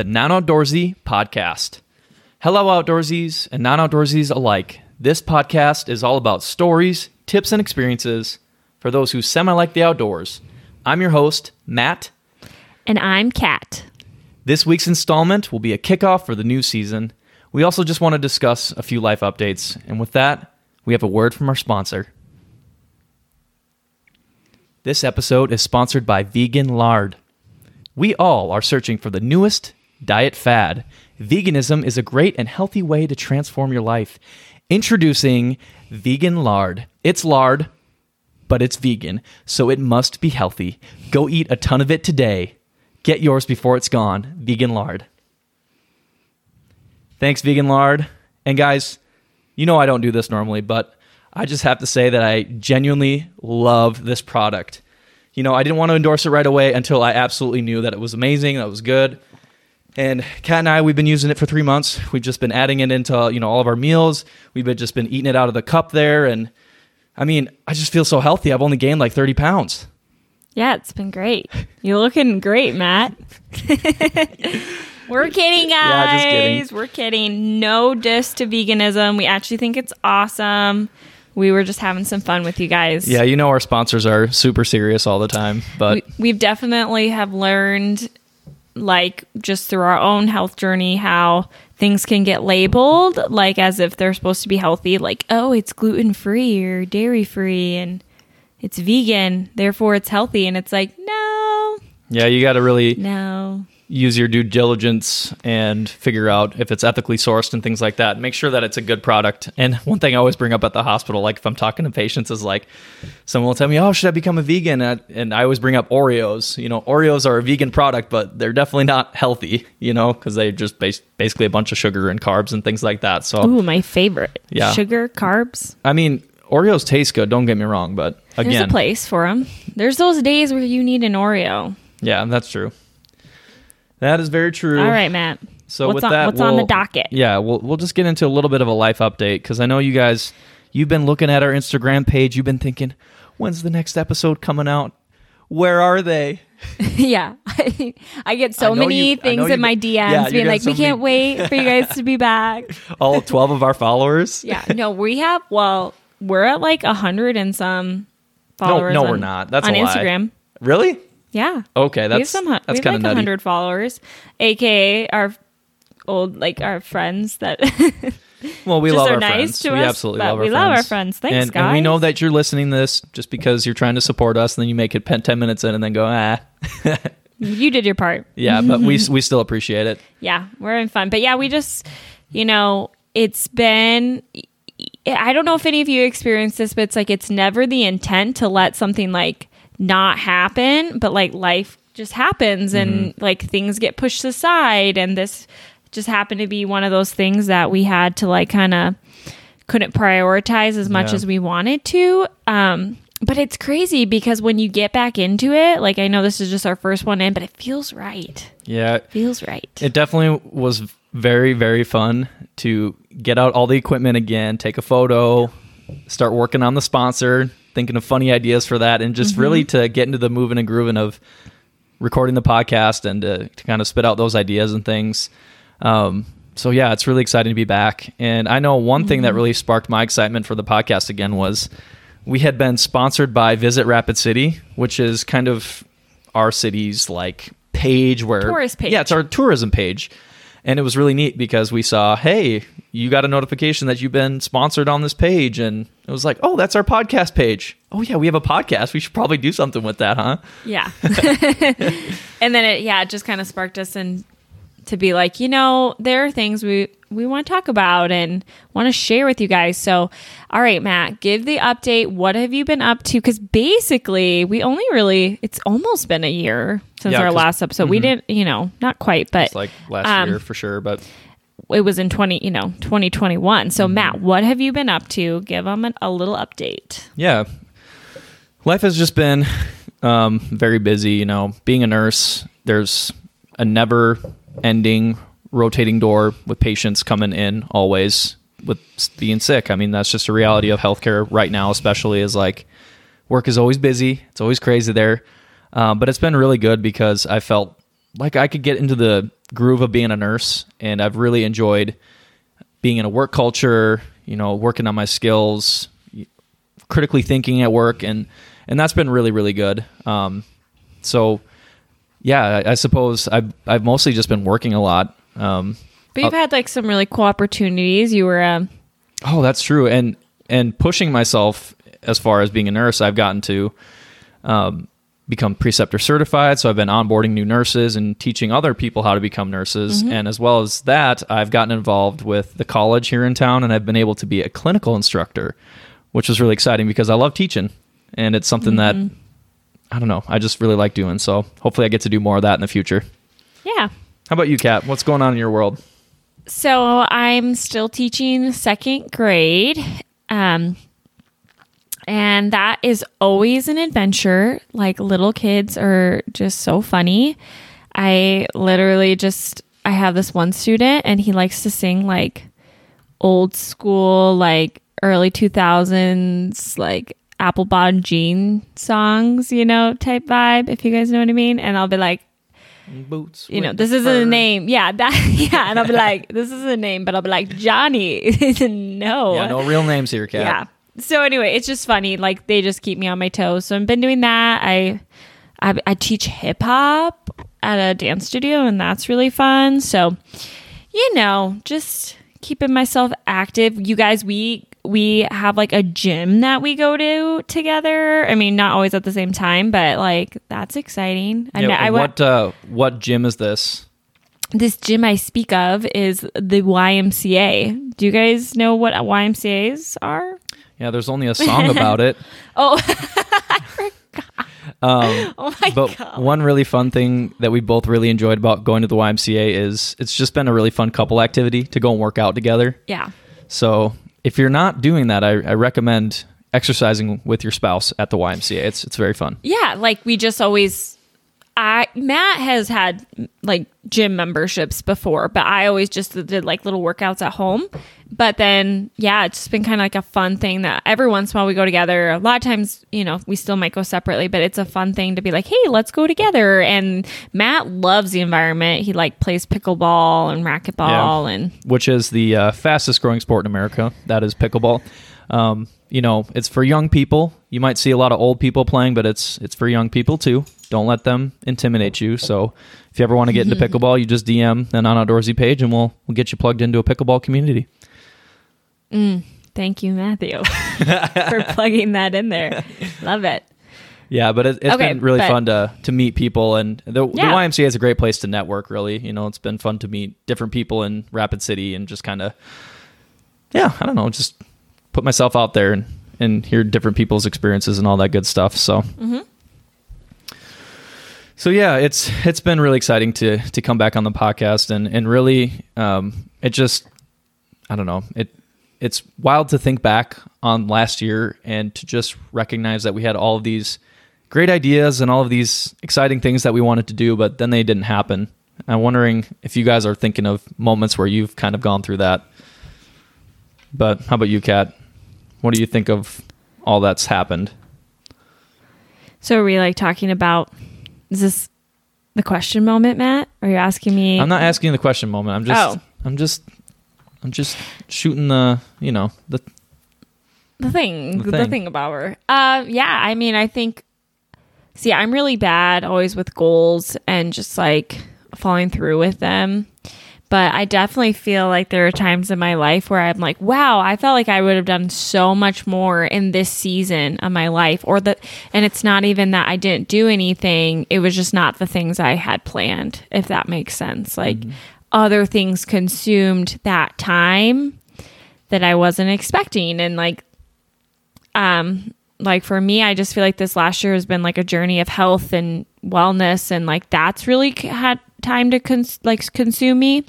The Non Outdoorsy Podcast. Hello, outdoorsies and non outdoorsies alike. This podcast is all about stories, tips, and experiences for those who semi like the outdoors. I'm your host, Matt. And I'm Kat. This week's installment will be a kickoff for the new season. We also just want to discuss a few life updates. And with that, we have a word from our sponsor. This episode is sponsored by Vegan Lard. We all are searching for the newest diet fad. Veganism is a great and healthy way to transform your life. Introducing Vegan Lard. It's lard, but it's vegan, so it must be healthy. Go eat a ton of it today. Get yours before it's gone. Vegan Lard. Thanks, Vegan Lard. And guys, you know I don't do this normally, but I just have to say that I genuinely love this product. You know, I didn't want to endorse it right away until I absolutely knew that it was amazing, that it was good. And Kat and I, we've been using it for three months. We've just been adding it into you know all of our meals. We've been just been eating it out of the cup there, and I mean, I just feel so healthy. I've only gained like thirty pounds. Yeah, it's been great. You're looking great, Matt. We're kidding, guys. Yeah, just kidding. We're kidding. No diss to veganism. We actually think it's awesome. We were just having some fun with you guys. Yeah, you know our sponsors are super serious all the time, but we, we've definitely have learned like just through our own health journey how things can get labeled like as if they're supposed to be healthy like oh it's gluten free or dairy free and it's vegan therefore it's healthy. And it's like no. Yeah, you got to really no use your due diligence and figure out if it's ethically sourced and things like that. Make sure that it's a good product. And one thing I always bring up at the hospital, like if I'm talking to patients, is like someone will tell me, "Oh, should I become a vegan?" And I always bring up Oreos. You know, Oreos are a vegan product, but they're definitely not healthy. You know, because they just base, basically a bunch of sugar and carbs and things like that. So, ooh, my favorite. Yeah. sugar, carbs. I mean, Oreos taste good. Don't get me wrong, but again, There's a place for them. There's those days where you need an Oreo. yeah, that's true. That is very true. All right, Matt. So what's with on, that, what's on the docket? Yeah, we'll we'll just get into a little bit of a life update because I know you guys, you've been looking at our Instagram page. You've been thinking, when's the next episode coming out? Where are they? yeah, I, I get so know many you- things in my DMs yeah, being like, so "We can't wait for you guys to be back." All twelve of our followers. Yeah, no, we have. Well, we're at like a hundred and some followers. no, on, we're not. That's on a lie. Instagram. Really? Yeah, Okay, we have that's some. that's we kind have of like nutty. hundred followers, aka our old like our friends that. Well, we love our nice friends. we us, absolutely love our we friends. love our friends. Thanks, and, And we know that you're listening to this just because you're trying to support us, and then you make it ten minutes in, and then go ah. you did your part. yeah, but we we still appreciate it. yeah, we're having fun. But yeah, we just, you know, it's been. I don't know if any of you experienced this, but it's like it's never the intent to let something like not happen, but like life just happens and like things get pushed aside, and this just happened to be one of those things that we had to like kind of couldn't prioritize as much Yeah. as we wanted to. Um, but it's crazy because when you get back into it, like I know this is just our first one in, but it feels right. Yeah, It Feels right. It definitely was very, very fun to get out all the equipment again, take a photo, start working on the sponsor, thinking of funny ideas for that, and just really to get into the moving and grooving of recording the podcast and to, to kind of spit out those ideas and things. Um, so yeah, it's really exciting to be back. And I know one thing that really sparked my excitement for the podcast again was we had been sponsored by Visit Rapid City, which is kind of our city's like page where Tourist page. Yeah, it's our tourism page. And it was really neat because we saw, hey, you got a notification that you've been sponsored on this page. And it was like, oh, that's our podcast page. Oh, yeah, we have a podcast. We should probably do something with that, huh? Yeah. and then it yeah, it just kind of sparked us and to be like, you know, there are things we we want to talk about and want to share with you guys. So, all right, Matt, give the update. What have you been up to? Cuz basically, we only really it's almost been a year since Yeah, our last episode. We didn't, you know, not quite, but It's like last um, year for sure. But it was in 20, you know, 2021. Mm-hmm. So, Matt, what have you been up to? Give them an, a little update. yeah, life has just been um, very busy. You know, being a nurse, there's a never ending rotating door with patients coming in always with being sick. I mean, that's just a reality of healthcare right now, especially is like work is always busy. It's always crazy there. Um, but it's been really good because I felt like I could get into the groove of being a nurse, and I've really enjoyed being in a work culture. You know, working on my skills, critically thinking at work, and and that's been really really good. Um, so yeah, I, I suppose I've I've mostly just been working a lot. Um, But you've had like some really cool opportunities. You were um Oh, that's true. And and pushing myself as far as being a nurse, I've gotten to um, become preceptor certified. So I've been onboarding new nurses and teaching other people how to become nurses. And as well as that, I've gotten involved with the college here in town, and I've been able to be a clinical instructor, which was really exciting because I love teaching, and it's something that I don't know. I just really like doing. So hopefully, I get to do more of that in the future. yeah. How about you, Kat? What's going on in your world? So I'm still teaching second grade. Um, and that is always an adventure. Like little kids are just so funny. I literally just I have this one student and he likes to sing like old school like early 2000s like Applebottom Jean songs, you know, type vibe if you guys know what I mean. And I'll be like Boots. you know, this isn't a name. Yeah, that yeah, and I'll be like, this is a name, but I'll be like, Johnny. no. Yeah, no real names here, Kat. Yeah. So anyway, it's just funny. Like they just keep me on my toes. So I've been doing that. I I, I teach hip hop at a dance studio, and that's really fun. So you know, just keeping myself active. You guys, we we have like a gym that we go to together. I mean, not always at the same time, but like that's exciting. I, Yeah, know- I went what uh, what gym is this? this gym I speak of is the YMCA. Do you guys know what YMCA's are? Yeah, there's only a song about it. Oh, Um, oh my but god. one really fun thing that we both really enjoyed about going to the YMCA is it's just been a really fun couple activity to go and work out together. Yeah. So if you're not doing that, I, I recommend exercising with your spouse at the YMCA. It's it's very fun. Yeah, like we just always I Matt has had like gym memberships before, but I always just did like little workouts at home. But then yeah, it's just been kind of like a fun thing that every once in a while we go together. A lot of times, you know, we still might go separately, but it's a fun thing to be like, "Hey, let's go together." And Matt loves the environment. He like plays pickleball and racquetball Yeah. and which is the uh, fastest growing sport in America. That is pickleball. Um, you know, it's for young people. You might see a lot of old people playing, but it's it's for young people too. Don't let them intimidate you. So, if you ever want to get into pickleball, you just DM an on outdoorsy page, and we'll we'll get you plugged into a pickleball community. thank you, Matthew, for plugging that in there. Love it. Yeah, but it, it's Okay, been really but- fun to to meet people, and the, the YMCA is a great place to network. Really, you know, it's been fun to meet different people in Rapid City, and just kind of, yeah, I don't know, just put myself out there and and hear different people's experiences and all that good stuff. So, so yeah, it's it's been really exciting to to come back on the podcast, and and really, um, it just, I don't know, it it's wild to think back on last year and to just recognize that we had all of these great ideas and all of these exciting things that we wanted to do, but then they didn't happen. I'm wondering if you guys are thinking of moments where you've kind of gone through that. But how about you, Kat? What do you think of all that's happened? So are we like talking about is this the question moment, Matt? Are you asking me I'm not asking the question moment. I'm just Oh. I'm just I'm just shooting the, you know, the the thing The the, thing. thing about her? Uh yeah, I mean I think see I'm really bad always with goals and just like following through with them. But I definitely feel like there are times in my life where I'm like, wow, I felt like I would have done so much more in this season of my life. Or that, and it's not even that I didn't do anything, it was just not the things I had planned, if that makes sense. Like other things consumed that time that I wasn't expecting. And like, um, like for me, I just feel like this last year has been like a journey of health and wellness, and like that's really had time to cons- like consume me.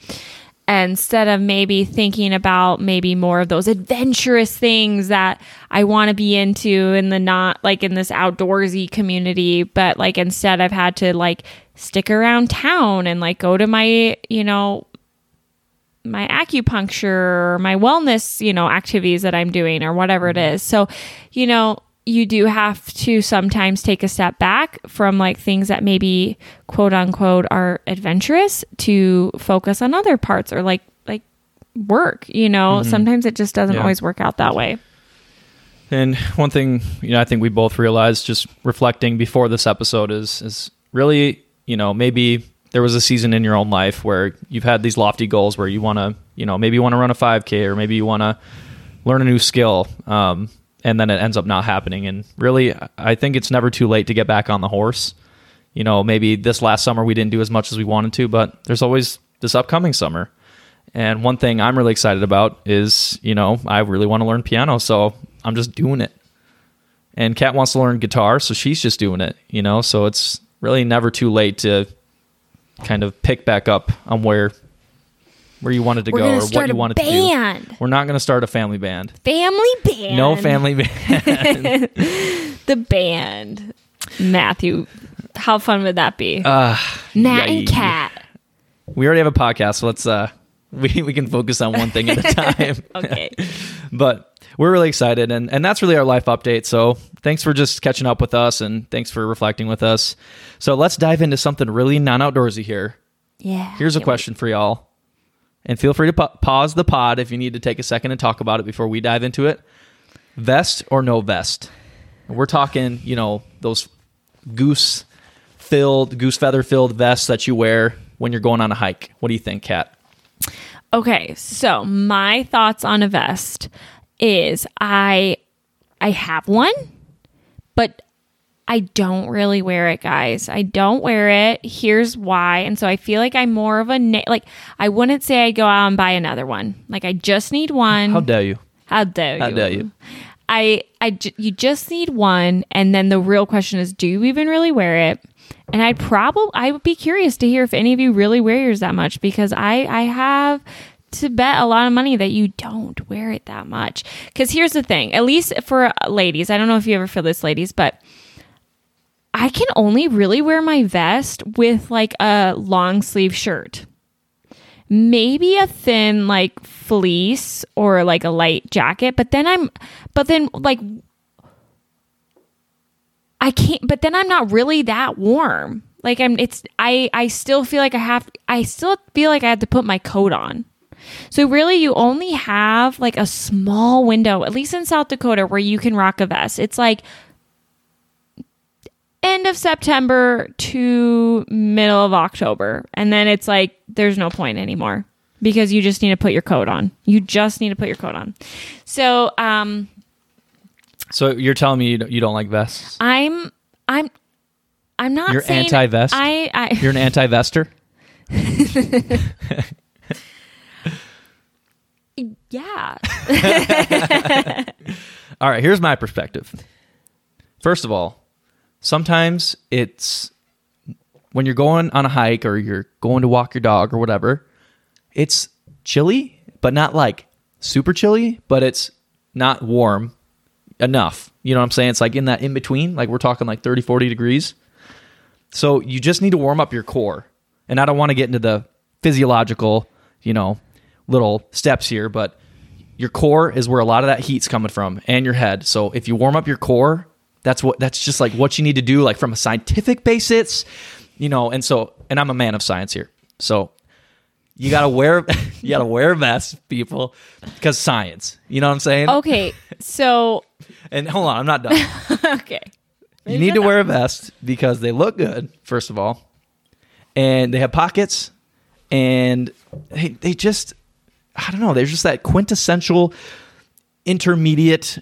Instead of maybe thinking about maybe more of those adventurous things that I want to be into in the not like in this outdoorsy community, but like instead I've had to like stick around town and like go to my, you know, my acupuncture or my wellness, you know, activities that I'm doing or whatever it is. So, you know, you do have to sometimes take a step back, from like things that maybe quote unquote are adventurous to focus on other parts or like like work you know sometimes it just doesn't Mm-hmm. Yeah. always work out that way And one thing, you know, I think we both realized just reflecting before this episode is is really, you know, maybe there was a season in your own life where you've had these lofty goals where you want to, you know, maybe you want to run a 5K or maybe you want to learn a new skill, um, and then it ends up not happening. And really, I think it's never too late to get back on the horse. You know, maybe this last summer we didn't do as much as we wanted to, but there's always this upcoming summer. And one thing I'm really excited about is, you know, I really want to learn piano, so I'm just doing it. And Kat wants to learn guitar, so she's just doing it, you know, so it's really never too late to kind of pick back up on where where you wanted to We're go or what you wanted band. to do. We're not going to start a family band. family band No family band. the band matthew how fun would that be uh, matt yay. and kat we already have a podcast, so let's uh we we can focus on one thing at a time. okay but we're really excited and and that's really our life update so thanks for just catching up with us and thanks for reflecting with us so let's dive into something really non-outdoorsy here yeah here's a question for y'all and feel free to pa- pause the pod if you need to take a second and talk about it before we dive into it. Vest or no vest? We're talking you know those goose filled goose feather filled vests that you wear when you're going on a hike. What do you think kat? Okay, so my thoughts on a vest is I I have one, but I don't really wear it, guys. I don't wear it. Here's why. And so I feel like I'm more of a na- like I wouldn't say I go out and buy another one. Like I just need one. how dare you How dare you? How dare you? I, I, j- you just need one, and then the real question is, do you even really wear it? And I'd probably, I would be curious to hear if any of you really wear yours that much because I, I have to bet a lot of money that you don't wear it that much. Because here's the thing, at least for uh, ladies, I don't know if you ever feel this, ladies, but I can only really wear my vest with like a long sleeve shirt. Maybe a thin like fleece or like a light jacket but then i'm but then like i can't but then i'm not really that warm. Like i'm it's i i still feel like i have i still feel like i have to put my coat on. So really you only have like a small window at least in south dakota where you can rock a vest. It's like of September to middle of October. And then it's like there's no point anymore because you just need to put your coat on. You just need to put your coat on. So, um so you're telling me you don't, you don't like vests I'm I'm I'm not You're anti-vest? I I You're an anti-vester? yeah. All right, here's my perspective. First of all, sometimes it's when you're going on a hike or you're going to walk your dog or whatever, it's chilly, but not like super chilly, but it's not warm enough. You know what I'm saying? It's like in that in between, like we're talking like 30, 40 degrees. So you just need to warm up your core. And I don't want to get into the physiological, you know, little steps here, but your core is where a lot of that heat's coming from and your head. So if you warm up your core, that's what that's just like what you need to do like from a scientific basis, you know, and so and I'm a man of science here. So you got to wear you got to wear a vest, people, cuz science. You know what I'm saying? Okay. So, And hold on, I'm not done. okay. You need to wear a vest because they look good, first of all, and they have pockets, and they they just I don't know. There's just that quintessential intermediate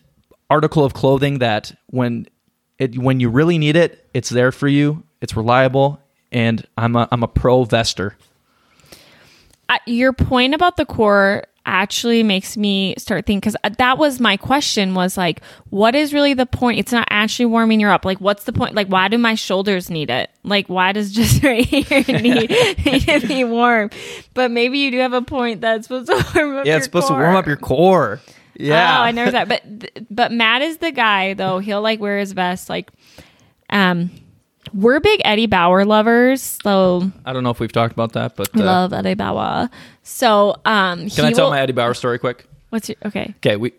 article of clothing that when it when you really need it, it's there for you. It's reliable, and I'm a I'm a pro vester. I, your point about the core actually makes me start thinking because uh, that was my question was like what is really the point it's not actually warming you up like what's the point like why do my shoulders need it like why does just right here need, need to be warm but maybe you do have a point that's supposed to warm up Yeah, your it's supposed to warm up your core. Yeah, Oh, I never that. But but Matt is the guy though. He'll like wear his vest. Like, um, we're big Eddie Bauer lovers. So I don't know if we've talked about that, but I uh, love Eddie Bauer. So um, can I tell my Eddie Bauer story quick? What's your okay? okay, we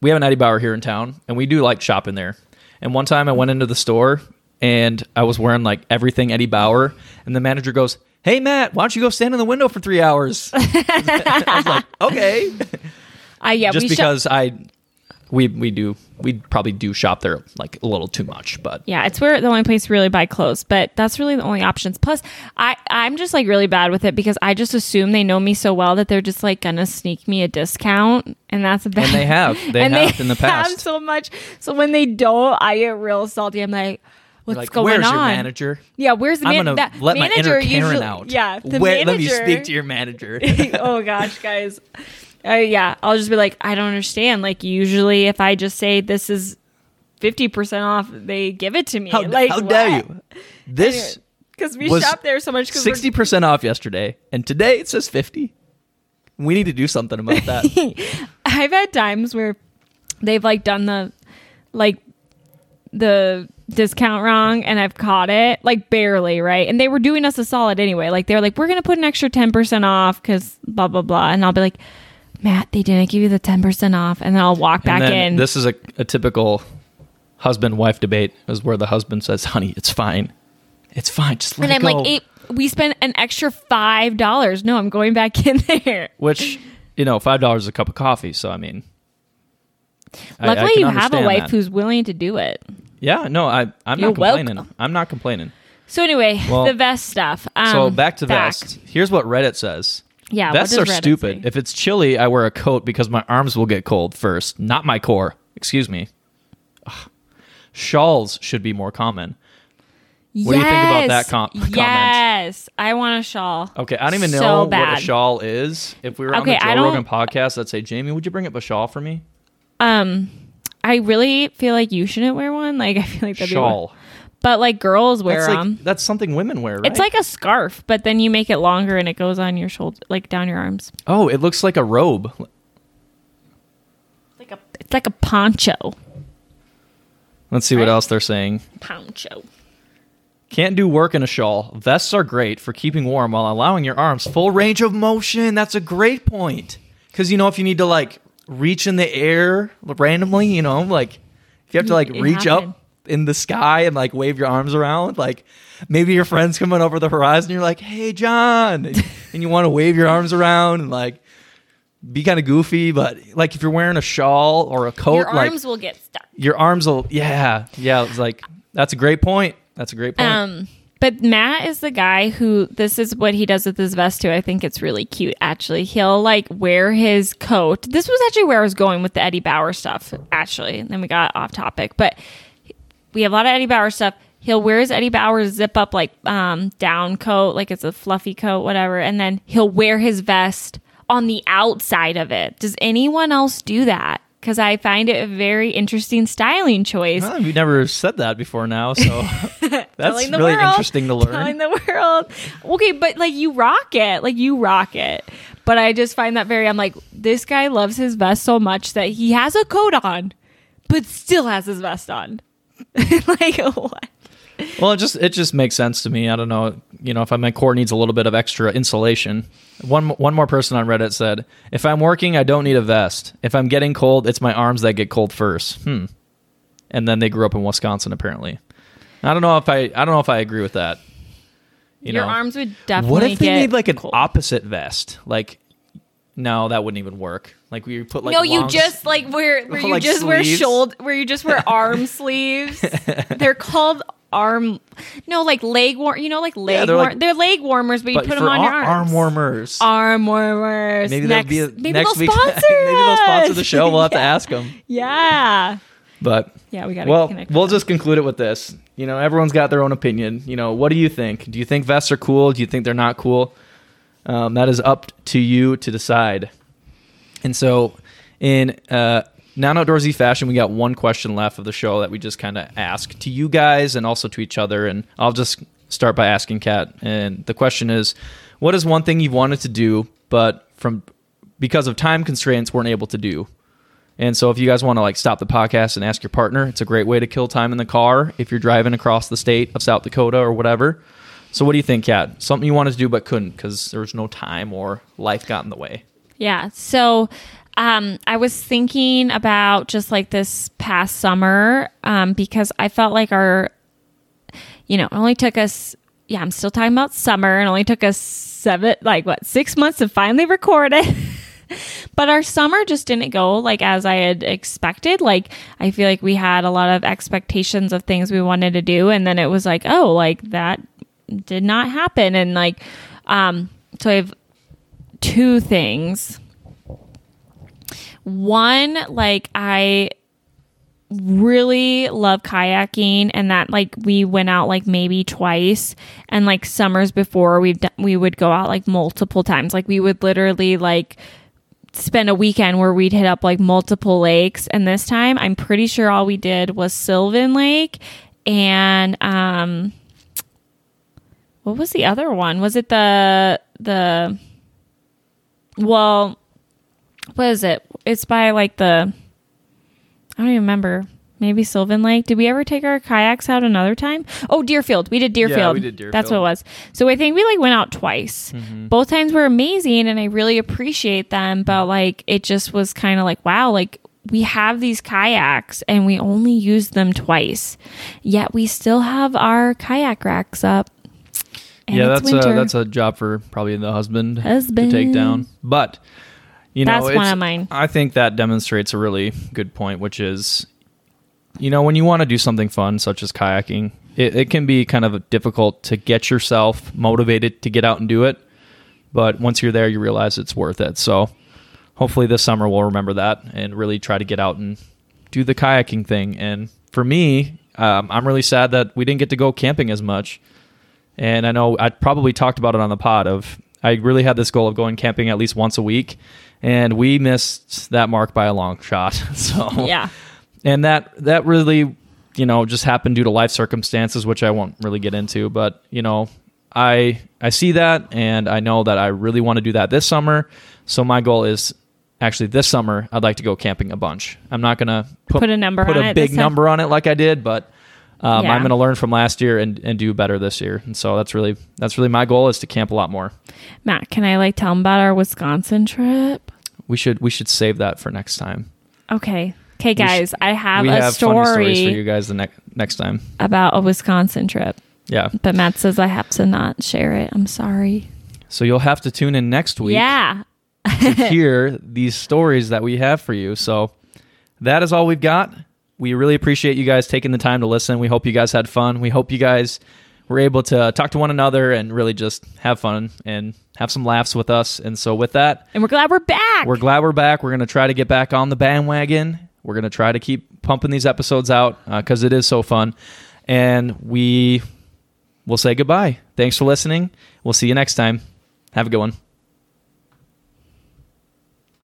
we have an Eddie Bauer here in town, and we do like shopping there. And one time I went into the store, and I was wearing like everything Eddie Bauer, and the manager goes, "Hey Matt, why don't you go stand in the window for three hours?" I was like, "Okay," I yeah, just we shop- because I we we do we probably do shop there like a little too much, but Yeah, it's where the only place to really buy clothes, but that's really the only options. Plus, I I'm just like really bad with it because I just assume they know me so well that they're just like gonna sneak me a discount, and that's a bad. and they have they and have they in the have past. so much. So when they don't, I get real salty. I'm like, what's like, going where's on? your manager? Yeah, where's the manager? I'm gonna that let my manager inner Karen usually- out. Yeah, the Where, manager. let me speak to your manager. oh gosh, guys. Uh, yeah, I'll just be like, I don't understand. Like usually, if I just say this is fifty percent off, they give it to me. how, like, how dare you? This Because we was shop there so much. Sixty percent off yesterday, and today it says fifty. We need to do something about that. I've had times where they've like done the like the discount wrong and I've caught it like barely, right? And they were doing us a solid anyway. Like they're like, we're gonna put an extra ten percent off because blah blah blah, and I'll be like, Matt, they didn't give you the ten percent off, and then I'll walk back and then in. this is a, a typical husband wife debate, is where the husband says, "Honey, it's fine, it's fine, just let and it I'm go." like, eight. We spent an extra five dollars. No, I'm going back in there. Which you know, five dollars is a cup of coffee. So I mean, I- I Luckily, you have a wife that. who's willing to do it. Yeah, no, I I'm You're not complaining. welcome. I'm not complaining. So anyway, Well, the vest stuff. Um, so back to fact. vest. Here's what Reddit says. Yeah, Vests are stupid. If it's chilly, I wear a coat because my arms will get cold first, not my core. Excuse me. Ugh. Shawls should be more common. What do you think about that com- comment? Yes, I want a shawl. Okay, I don't even So know what a shawl is. If we were Okay, on the Joe Rogan podcast, I'd say, Jamie, would you bring up a shawl for me? Um, I really feel like you shouldn't wear one. Like I feel like that'd be Shawl. But like girls wear That's like them. that's something women wear, right? It's like a scarf, but then you make it longer and it goes on your shoulder, like down your arms. oh, it looks like a robe. It's like a it's like a poncho. Let's see what else they're saying. Poncho. Can't do work in a shawl. Vests are great for keeping warm while allowing your arms full range of motion. That's a great point. Because, you know, if you need to, like, reach in the air randomly, you know, like, if you have to, like, It reach happened. up in the sky and, like, wave your arms around, like, maybe your friend's coming over the horizon, you're like, hey, John. And, and you want to wave your arms around and, like, be kind of goofy. But, like, if you're wearing a shawl or a coat, Your like, arms will get stuck. your arms will, yeah, yeah. It's like, that's a great point. That's a great point. Um, but Matt is the guy who this is what he does with his vest too. I think it's really cute. Actually, he'll like wear his coat. This was actually where I was going with the Eddie Bauer stuff. Actually, and then we got off topic, but we have a lot of Eddie Bauer stuff. He'll wear his Eddie Bauer zip up like um, down coat, like it's a fluffy coat, whatever, and then he'll wear his vest on the outside of it. Does anyone else do that? Because I find it a very interesting styling choice. Well, we've never said that before now, so that's really world, interesting to learn. Telling the world. Okay, but like you rock it. Like you rock it. But I just find that very I'm like, this guy loves his vest so much that he has a coat on, but still has his vest on. like what? well, it just it just makes sense to me. I don't know, you know, if my core needs a little bit of extra insulation. One one more person on Reddit said, "If I'm working, I don't need a vest. If I'm getting cold, it's my arms that get cold first. Hmm. And then they grew up in Wisconsin, apparently. I don't know if I I don't know if I agree with that. You Your know, arms would definitely what if they get made like an cold. opposite vest? Like, no, that wouldn't even work. Like we put like no, you long- just like where where you Like just wear shoulder where you just wear arm sleeves. They're called arm no like leg warm you know like leg they're warm like- they're leg warmers but you put them on your arms arm warmers. arm warmers Maybe next, be maybe next they'll week. sponsor maybe they'll sponsor the show. We'll have to ask them. yeah But yeah we gotta well, connect we'll them. just conclude it with this. You know, everyone's got their own opinion. You know, what do you think? Do you think vests are cool? Do you think they're not cool? Um, that is up to you to decide. And so, in uh, non outdoorsy fashion, we got one question left of the show that we just kind of ask to you guys and also to each other. And I'll just start by asking Kat. And the question is, what is one thing you've wanted to do, but from because of time constraints weren't able to do? And so if you guys want to like stop the podcast and ask your partner, it's a great way to kill time in the car if you're driving across the state of South Dakota or whatever. So what do you think, Kat? Something you wanted to do but couldn't because there was no time or life got in the way. Yeah. So um, I was thinking about just like this past summer um, because I felt like our you know, it only took us, yeah, I'm still talking about summer. It only took us seven, like what, six months to finally record it. but our summer just didn't go like as I had expected. Like, I feel like we had a lot of expectations of things we wanted to do. And then it was like, oh, like that did not happen. And like, um, so I have two things. One, like, I really love kayaking and that like we went out like maybe twice and like summers before we've done, we would go out like multiple times like we would literally like spend a weekend where we'd hit up like multiple lakes and this time I'm pretty sure all we did was Sylvan Lake and um what was the other one? Was it the the well what is it? It's by like the I don't even remember. Maybe Sylvan Lake. Did we ever take our kayaks out another time? Oh, Deerfield. We did Deerfield. Yeah, we did Deerfield. That's what it was. So I think we like went out twice. Mm-hmm. Both times were amazing and I really appreciate them, but like it just was kind of like wow, like we have these kayaks and we only use them twice. Yet we still have our kayak racks up. And yeah, that's a that's a job for probably the husband, Husband. to take down. But you know, That's one of mine. I think that demonstrates a really good point, which is, you know, when you want to do something fun such as kayaking, it, it can be kind of difficult to get yourself motivated to get out and do it. But once you're there, you realize it's worth it. So hopefully this summer we'll remember that and really try to get out and do the kayaking thing. And for me, um, I'm really sad that we didn't get to go camping as much. And I know I probably talked about it on the pod of I really had this goal of going camping at least once a week, and we missed that mark by a long shot. So Yeah. and that that really you know just happened due to life circumstances, which I won't really get into. But you know I I see that, and I know that I really want to do that this summer. So my goal is actually this summer I'd like to go camping a bunch. I'm not gonna put, Put a number put a big number on it like I did, but um, Yeah. I'm going to learn from last year and, and do better this year. And so that's really that's really my goal is to camp a lot more. Matt, can I like tell them about our Wisconsin trip? We should we should save that for next time. Okay. Okay, guys, I have we a have stories for you guys the next next time. about a Wisconsin trip, Yeah. but Matt says I have to not share it. I'm sorry. So you'll have to tune in next week Yeah. to hear these stories that we have for you. So that is all we've got. We really appreciate you guys taking the time to listen. We hope you guys had fun. We hope you guys were able to talk to one another and really just have fun and have some laughs with us. And so with that, And we're glad we're back. We're glad we're back. We're going to try to get back on the bandwagon. We're going to try to keep pumping these episodes out uh, because it is so fun. And we will say goodbye. Thanks for listening. We'll see you next time. Have a good one.